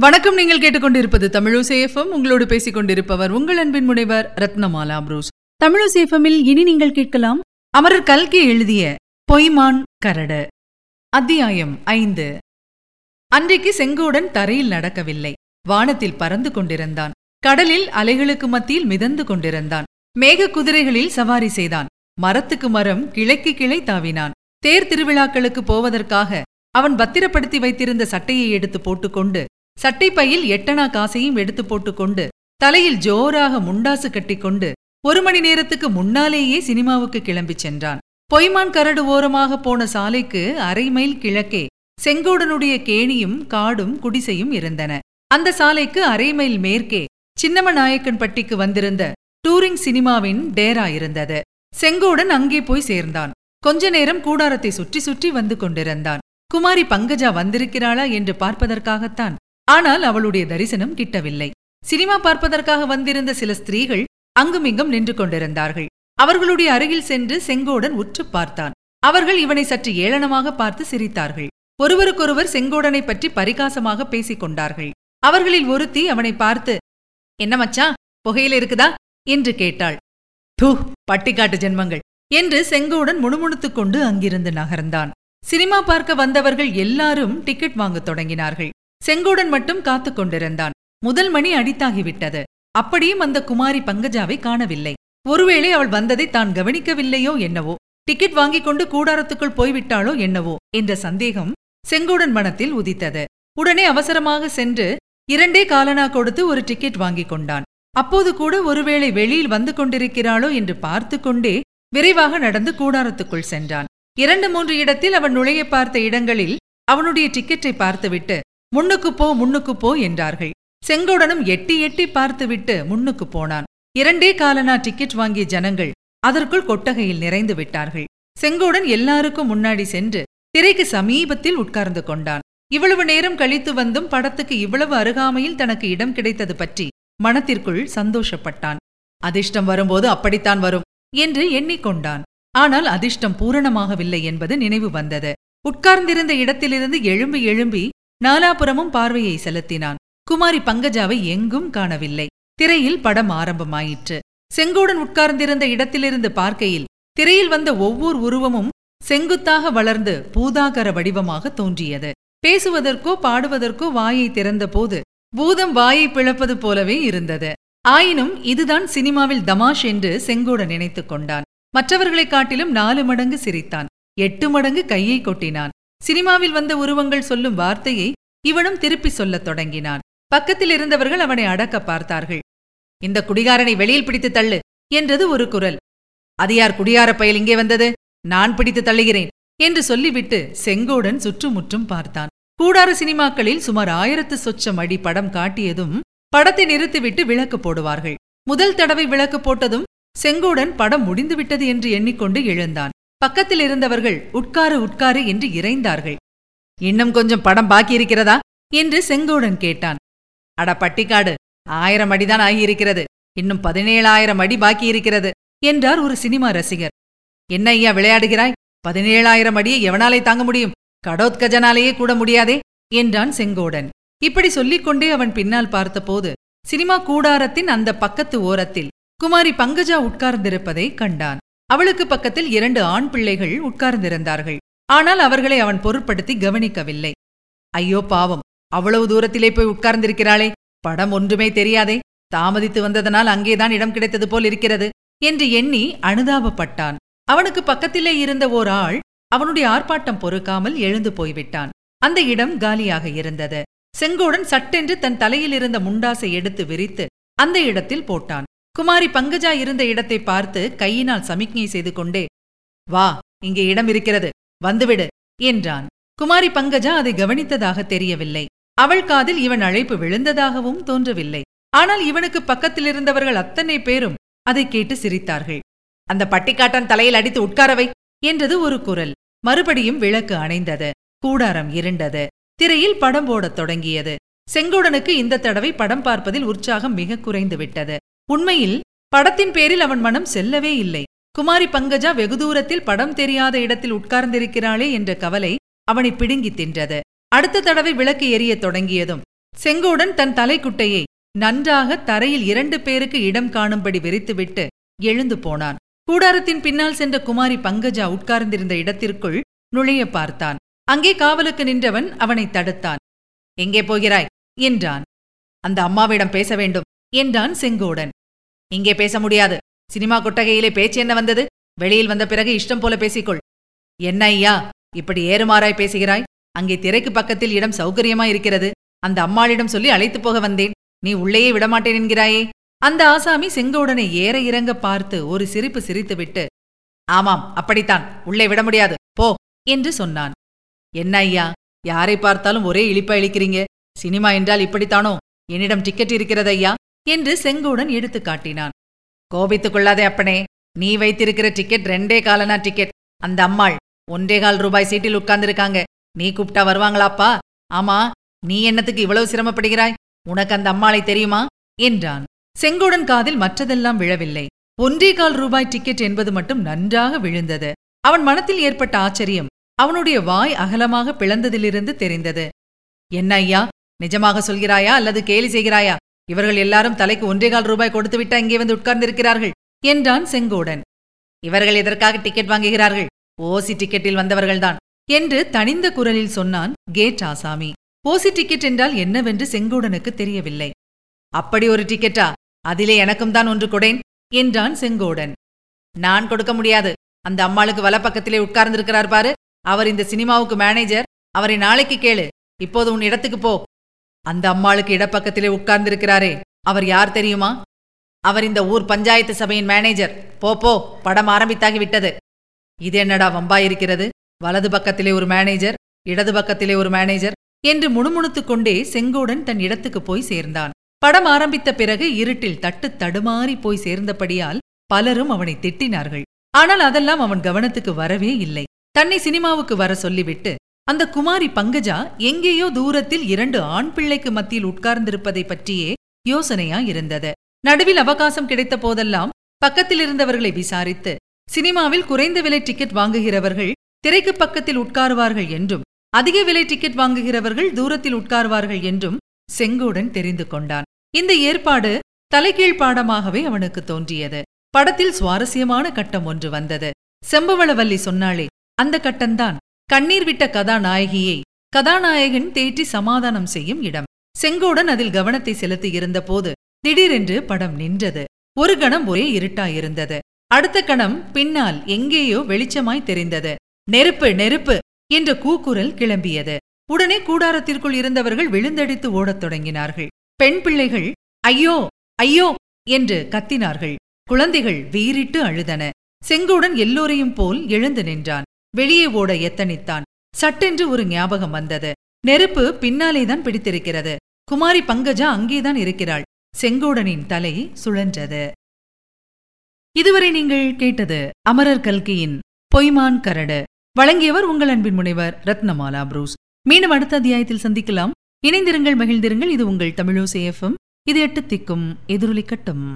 வணக்கம். நீங்கள் கேட்டுக்கொண்டிருப்பது தமிழசேஃபம் உங்களோடு பேசிக் கொண்டிருப்பவர் உங்கள் அன்பின் முனைவர் ரத்னமாலா புரூஸ். தமிழசேஃபமில் இனி நீங்கள் கேட்கலாம் அமரர் கல்கி எழுதிய பொய்மான் கரடு. அத்தியாயம் ஐந்து. அன்றைக்கு செங்கோடன் தரையில் நடக்கவில்லை. வானத்தில் பறந்து கொண்டிருந்தான். கடலில் அலைகளுக்கு மத்தியில் மிதந்து கொண்டிருந்தான். மேக குதிரைகளில் சவாரி செய்தான். மரத்துக்கு மரம் கிளைக்கு கிளை தாவினான். தேர் திருவிழாக்களுக்கு போவதற்காக அவன் பத்திரப்படுத்தி வைத்திருந்த சட்டையை எடுத்து போட்டுக்கொண்டு சட்டைப்பையில் எட்டனா காசையும் எடுத்து போட்டுக்கொண்டு தலையில் ஜோராக முண்டாசு கட்டிக்கொண்டு ஒரு மணி நேரத்துக்கு முன்னாலேயே சினிமாவுக்கு கிளம்பிச் சென்றான். பொய்மான் கரடு ஓரமாக போன சாலைக்கு அரை மைல் கிழக்கே செங்கோடனுடைய கேணியும் காடும் குடிசையும் இருந்தன. அந்த சாலைக்கு அரை மைல் மேற்கே சின்னம நாயக்கன் பட்டிக்கு வந்திருந்த டூரிங் சினிமாவின் டேரா இருந்தது. செங்கோடன் அங்கே போய் சேர்ந்தான். கொஞ்ச நேரம் கூடாரத்தை சுற்றி சுற்றி வந்து கொண்டிருந்தான். குமாரி பங்கஜா வந்திருக்கிறாளா? என்று பார்ப்பதற்காகத்தான் ஆனால் அவளுடைய தரிசனம் கிட்டவில்லை. சினிமா பார்ப்பதற்காக வந்திருந்த சில ஸ்திரீகள் அங்குமிங்கும் நின்று கொண்டிருந்தார்கள். அவர்களுடைய அருகில் சென்று செங்கோடன் உற்று பார்த்தான். அவர்கள் இவனை சற்று ஏளனமாக பார்த்து சிரித்தார்கள். ஒருவருக்கொருவர் செங்கோடனை பற்றி பரிகாசமாக பேசிக் கொண்டார்கள். அவர்களில் ஒருத்தி அவனை பார்த்து என்ன மச்சா புகையில இருக்குதா? என்று கேட்டாள். தூ பட்டிக்காட்டு ஜென்மங்கள் என்று செங்கோடன் முணுமுணுத்துக் கொண்டு அங்கிருந்து நகர்ந்தான். சினிமா பார்க்க வந்தவர்கள் எல்லாரும் டிக்கெட் வாங்கத் தொடங்கினார்கள். செங்கோடன் மட்டும் காத்துக் கொண்டிருந்தான். முதல் மணி அடித்தாகிவிட்டது. அப்படியும் அந்த குமாரி பங்கஜாவை காணவில்லை. ஒருவேளை அவள் வந்ததை தான் கவனிக்கவில்லையோ என்னவோ? டிக்கெட் வாங்கிக் கொண்டு கூடாரத்துக்குள் போய்விட்டாளோ என்னவோ? என்ற சந்தேகம் செங்கோடன் மனத்தில் உதித்தது. உடனே அவசரமாக சென்று இரண்டே காலனா கொடுத்து ஒரு டிக்கெட் வாங்கிக் கொண்டான். அப்போது கூட ஒருவேளை வெளியில் வந்து கொண்டிருக்கிறாளோ என்று பார்த்து கொண்டே விரைவாக நடந்து கூடாரத்துக்குள் சென்றான். இரண்டு மூன்று இடத்தில் அவன் நுழைய பார்த்த இடங்களில் அவனுடைய டிக்கெட்டை பார்த்துவிட்டு முன்னுக்கு போ முன்னுக்கு போ என்றார்கள். செங்கோடனும் எட்டி எட்டி பார்த்துவிட்டு முன்னுக்கு போனான். இரண்டே காலனா டிக்கெட் வாங்கிய ஜனங்கள் அதற்குள் கொட்டகையில் நிறைந்து விட்டார்கள். செங்கோடன் எல்லாருக்கும் முன்னாடி சென்று திரைக்கு சமீபத்தில் உட்கார்ந்து கொண்டான். இவ்வளவு நேரம் கழித்து வந்தும் படத்துக்கு இவ்வளவு அருகாமையில் தனக்கு இடம் கிடைத்தது பற்றி மனத்திற்குள் சந்தோஷப்பட்டான். அதிர்ஷ்டம் வரும்போது அப்படித்தான் வரும் என்று எண்ணிக்கொண்டான். ஆனால் அதிர்ஷ்டம் பூரணமாகவில்லை என்பது நினைவு வந்தது. உட்கார்ந்திருந்த இடத்திலிருந்து எழும்பி எழும்பி நாலாபுரமும் பார்வையை செலுத்தினான். குமாரி பங்கஜாவை எங்கும் காணவில்லை. திரையில் படம் ஆரம்பமாயிற்று. செங்கோடன் உட்கார்ந்திருந்த இடத்திலிருந்து பார்க்கையில் திரையில் வந்த ஒவ்வொரு உருவமும் செங்குத்தாக வளர்ந்து பூதாகர வடிவமாக தோன்றியது. பேசுவதற்கோ பாடுவதற்கோ வாயை திறந்தபோது பூதம் வாயை பிளப்பது போலவே இருந்தது. ஆயினும் இதுதான் சினிமாவில் தமாஷ் என்று செங்கோடன் நினைத்துக் கொண்டான். மற்றவர்களைக் காட்டிலும் நாலு மடங்கு சிரித்தான். எட்டு மடங்கு கையை கொட்டினான். சினிமாவில் வந்த உருவங்கள் சொல்லும் வார்த்தையை இவனும் திருப்பி சொல்லத் தொடங்கினான். பக்கத்தில் இருந்தவர்கள் அவனை அடக்க பார்த்தார்கள். இந்த குடிகாரனை வெளியில் பிடித்து தள்ளு என்றது ஒரு குரல். அது யார் குடியார பயல் இங்கே வந்தது? நான் பிடித்து தள்ளுகிறேன் என்று சொல்லிவிட்டு செங்கோடன் சுற்றுமுற்றும் பார்த்தான். கூடார சினிமாக்களில் சுமார் ஆயிரத்து சொச்சம் அடி படம் காட்டியதும் படத்தை நிறுத்திவிட்டு விளக்கு போடுவார்கள். முதல் தடவை விளக்கு போட்டதும் செங்கோடன் படம் முடிந்துவிட்டது என்று எண்ணிக்கொண்டு எழுந்தான். பக்கத்தில் இருந்தவர்கள் உட்காரு உட்காரு என்று இறைந்தார்கள். இன்னும் கொஞ்சம் படம் பாக்கி இருக்கிறதா? என்று செங்கோடன் கேட்டான். அட பட்டிக்காடு ஆயிரம் அடிதான் ஆகியிருக்கிறது. இன்னும் பதினேழாயிரம் அடி பாக்கி இருக்கிறது என்றார் ஒரு சினிமா ரசிகர். என்ன ஐயா விளையாடுகிறாய்? பதினேழாயிரம் அடியை எவனாலே தாங்க முடியும்? கடோத்கஜனாலேயே கூட முடியாதே? என்றான் செங்கோடன். இப்படி சொல்லிக்கொண்டே அவன் பின்னால் பார்த்தபோது சினிமா கூடாரத்தின் அந்த பக்கத்து ஓரத்தில் குமாரி பங்கஜா உட்கார்ந்திருப்பதை கண்டான். அவளுக்கு பக்கத்தில் இரண்டு ஆண் பிள்ளைகள் உட்கார்ந்திருந்தார்கள். ஆனால் அவர்களை அவன் பொருட்படுத்தி கவனிக்கவில்லை. ஐயோ பாவம் அவ்வளவு தூரத்திலே போய் உட்கார்ந்திருக்கிறாளே படம் ஒன்றுமே தெரியாதே தாமதித்து வந்ததனால் அங்கேதான் இடம் கிடைத்தது போல் இருக்கிறது என்று எண்ணி அனுதாபப்பட்டான். அவனுக்கு பக்கத்திலே இருந்த ஓர் ஆள் அவனுடைய ஆர்ப்பாட்டம் பொறுக்காமல் எழுந்து போய்விட்டான். அந்த இடம் காலியாக இருந்தது. செங்கோடன் சட்டென்று தன் தலையில் இருந்த முண்டாசை எடுத்து விரித்து அந்த இடத்தில் போட்டான். குமாரி பங்கஜா இருந்த இடத்தை பார்த்து கையினால் சமிக்ஞை செய்து கொண்டே வா இங்கே இடம் இருக்கிறது. வந்துவிடு என்றான். குமாரி பங்கஜா அதை கவனித்ததாக தெரியவில்லை. அவள் காதில் இவன் அழைப்பு விழுந்ததாகவும் தோன்றவில்லை. ஆனால் இவனுக்கு பக்கத்தில் இருந்தவர்கள் அத்தனை பேரும் அதை கேட்டு சிரித்தார்கள். அந்த பட்டிக்காட்டன் தலையில் அடித்து உட்காரவை என்றது ஒரு குரல். மறுபடியும் விளக்கு அணைந்தது. கூடாரம் இருண்டது. திரையில் படம் போடத் தொடங்கியது. செங்கோடனுக்கு இந்த தடவை படம் பார்ப்பதில் உற்சாகம் மிக குறைந்து விட்டது உண்மையில் படத்தின் பேரில் அவன் மனம் செல்லவே இல்லை. குமாரி பங்கஜா வெகு தூரத்தில் படம் தெரியாத இடத்தில் உட்கார்ந்திருக்கிறாளே என்ற கவலை அவனை பிடுங்கித் தின்றது. அடுத்த தடவை விளக்கு எரிய தொடங்கியதும் செங்கோடன் தன் தலைக்குட்டையை நன்றாக தரையில் இரண்டு பேருக்கு இடம் காணும்படி விரித்துவிட்டு எழுந்து போனான். கூடாரத்தின் பின்னால் சென்ற குமாரி பங்கஜா உட்கார்ந்திருந்த இடத்திற்குள் நுழைய பார்த்தான். அங்கே காவலுக்கு நின்றவன் அவனை தடுத்தான். எங்கே போகிறாய்? என்றான். அந்த அம்மாவிடம் பேச வேண்டும் என்றான் செங்கோடன். இங்கே பேச முடியாது. சினிமா கொட்டகையிலே பேச்சு என்ன வந்தது? வெளியில் வந்த பிறகு இஷ்டம் போல பேசிக்கொள். என்ன ஐயா இப்படி ஏறுமாறாய் பேசுகிறாய்? அங்கே திரைக்கு பக்கத்தில் இடம் சௌகரியமா இருக்கிறது. அந்த அம்மாளிடம் சொல்லி அழைத்துப் போக வந்தேன். நீ உள்ளேயே விடமாட்டேன் என்கிறாயே. அந்த ஆசாமி செங்கோடனை ஏற இறங்க பார்த்து ஒரு சிரிப்பு சிரித்துவிட்டு ஆமாம் அப்படித்தான். உள்ளே விட முடியாது. போ என்று சொன்னான். என்ன ஐயா யாரை பார்த்தாலும் ஒரே இழிப்பா இழிக்கிறீங்க? சினிமா என்றால் இப்படித்தானோ? என்னிடம் டிக்கெட் இருக்கிறது ஐயா. என்று செங்கோடன் எடுத்து காட்டினான். கோபித்துக் கொள்ளாதே அப்பனே நீ வைத்திருக்கிற டிக்கெட் ரெண்டே காலனா டிக்கெட் அந்த அம்மாள் ஒன்றே கால் ரூபாய் சீட்டில் உட்கார்ந்திருக்காங்க. நீ கூப்பிட்டா வருவாங்களாப்பா? ஆமா நீ என்னத்துக்கு இவ்வளவு சிரமப்படுகிறாய்? உனக்கு அந்த அம்மாளை தெரியுமா? என்றான். செங்கோடன் காதில் மற்றதெல்லாம் விழவில்லை. ஒன்றே கால் ரூபாய் டிக்கெட் என்பது மட்டும் நன்றாக விழுந்தது. அவன் மனத்தில் ஏற்பட்ட ஆச்சரியம் அவனுடைய வாய் அகலமாக பிளந்ததிலிருந்து தெரிந்தது. என்ன ஐயா நிஜமாக சொல்கிறாயா அல்லது கேலி செய்கிறாயா? இவர்கள் எல்லாரும் தலைக்கு ஒன்றே கால் ரூபாய் கொடுத்துவிட்டா இங்கே வந்து உட்கார்ந்திருக்கிறார்கள் என்றான் செங்கோடன். இவர்கள் எதற்காக டிக்கெட் வாங்குகிறார்கள்? ஓசி டிக்கெட்டில் வந்தவர்கள்தான் என்று தனிந்த குரலில் சொன்னான் கேட் ஆசாமி. ஓசி டிக்கெட் என்றால் என்னவென்று செங்கோடனுக்கு தெரியவில்லை. அப்படி ஒரு டிக்கெட்டா? அதிலே எனக்கும் தான் ஒன்று கொடேன் என்றான் செங்கோடன். நான் கொடுக்க முடியாது. அந்த அம்மாளுக்கு வலப்பக்கத்திலே உட்கார்ந்திருக்கிறார் பாரு. அவர் இந்த சினிமாவுக்கு மேனேஜர். அவரை நாளைக்கு கேளு. இப்போது உன் இடத்துக்கு போ. அந்த அம்மாளுக்கு இடப்பக்கத்திலே உட்கார்ந்திருக்கிறாரே. அவர் யார் தெரியுமா? அவர் இந்த ஊர் பஞ்சாயத்து சபையின் மேனேஜர். போ போ படம் ஆரம்பித்தாகி விட்டது. இது என்னடா வம்பாயிருக்கிறது வலது பக்கத்திலே ஒரு மேனேஜர் இடது பக்கத்திலே ஒரு மேனேஜர் என்று முணுமுணுத்துக் கொண்டே செங்கோடன் தன் இடத்துக்கு போய் சேர்ந்தான். படம் ஆரம்பித்த பிறகு இருட்டில் தட்டு தடுமாறி போய் சேர்ந்தபடியால் பலரும் அவனை திட்டினார்கள். ஆனால் அதெல்லாம் அவன் கவனத்துக்கு வரவே இல்லை. தன்னை சினிமாவுக்கு வர சொல்லிவிட்டு அந்த குமாரி பங்கஜா எங்கேயோ தூரத்தில் இரண்டு ஆண் பிள்ளைக்கு மத்தியில் உட்கார்ந்திருப்பதை பற்றியே யோசனையா இருந்தது. நடுவில் அவகாசம் கிடைத்த போதெல்லாம் பக்கத்தில் இருந்தவர்களை விசாரித்து சினிமாவில் குறைந்த விலை டிக்கெட் வாங்குகிறவர்கள் திரைக்கு பக்கத்தில் உட்காருவார்கள் என்றும் அதிக விலை டிக்கெட் வாங்குகிறவர்கள் தூரத்தில் உட்காருவார்கள் என்றும் செங்கோடன் தெரிந்து கொண்டான். இந்த ஏற்பாடு தலைகீழ் பாடமாகவே அவனுக்கு தோன்றியது. படத்தில் சுவாரஸ்யமான கட்டம் ஒன்று வந்தது. செம்பவளவல்லி சொன்னாளே அந்த கட்டம்தான். கண்ணீர் விட்ட கதாநாயகியை கதாநாயகன் தேற்றி சமாதானம் செய்யும் இடம். செங்கோடன் அதில் கவனத்தை செலுத்தியிருந்த போது திடீரென்று படம் நின்றது. ஒரு கணம் ஒரே இருட்டாயிருந்தது அடுத்த கணம் பின்னால் எங்கேயோ வெளிச்சமாய் தெரிந்தது. நெருப்பு நெருப்பு! என்ற கூக்குரல் கிளம்பியது. உடனே கூடாரத்திற்குள் இருந்தவர்கள் விழுந்தடித்து ஓடத் தொடங்கினார்கள். பெண் பிள்ளைகள் ஐயோ ஐயோ! என்று கத்தினார்கள். குழந்தைகள் வீறிட்டு அழுதன. செங்கோடன் எல்லோரையும் போல் எழுந்து நின்றான். வெளியே ஓட எத்தனித்தான். சட்டென்று ஒரு ஞாபகம் வந்தது. நெருப்பு பின்னாலேதான் பிடித்திருக்கிறது. குமாரி பங்கஜா அங்கேதான் இருக்கிறாள். செங்கோடனின் தலை சுழன்றது. இதுவரை நீங்கள் கேட்டது அமரர் கல்கியின் பொய்மான் கரடு. வழங்கியவர் உங்கள் அன்பின் முனைவர் ரத்னமாலா புரூஸ். மீண்டும் அடுத்த அத்தியாயத்தில் சந்திக்கலாம். இணைந்திருங்கள் மகிழ்ந்திருங்கள். இது உங்கள் தமிழோசேஃபம் இது எட்டு திக்கும் எதிரொலிக்கட்டும்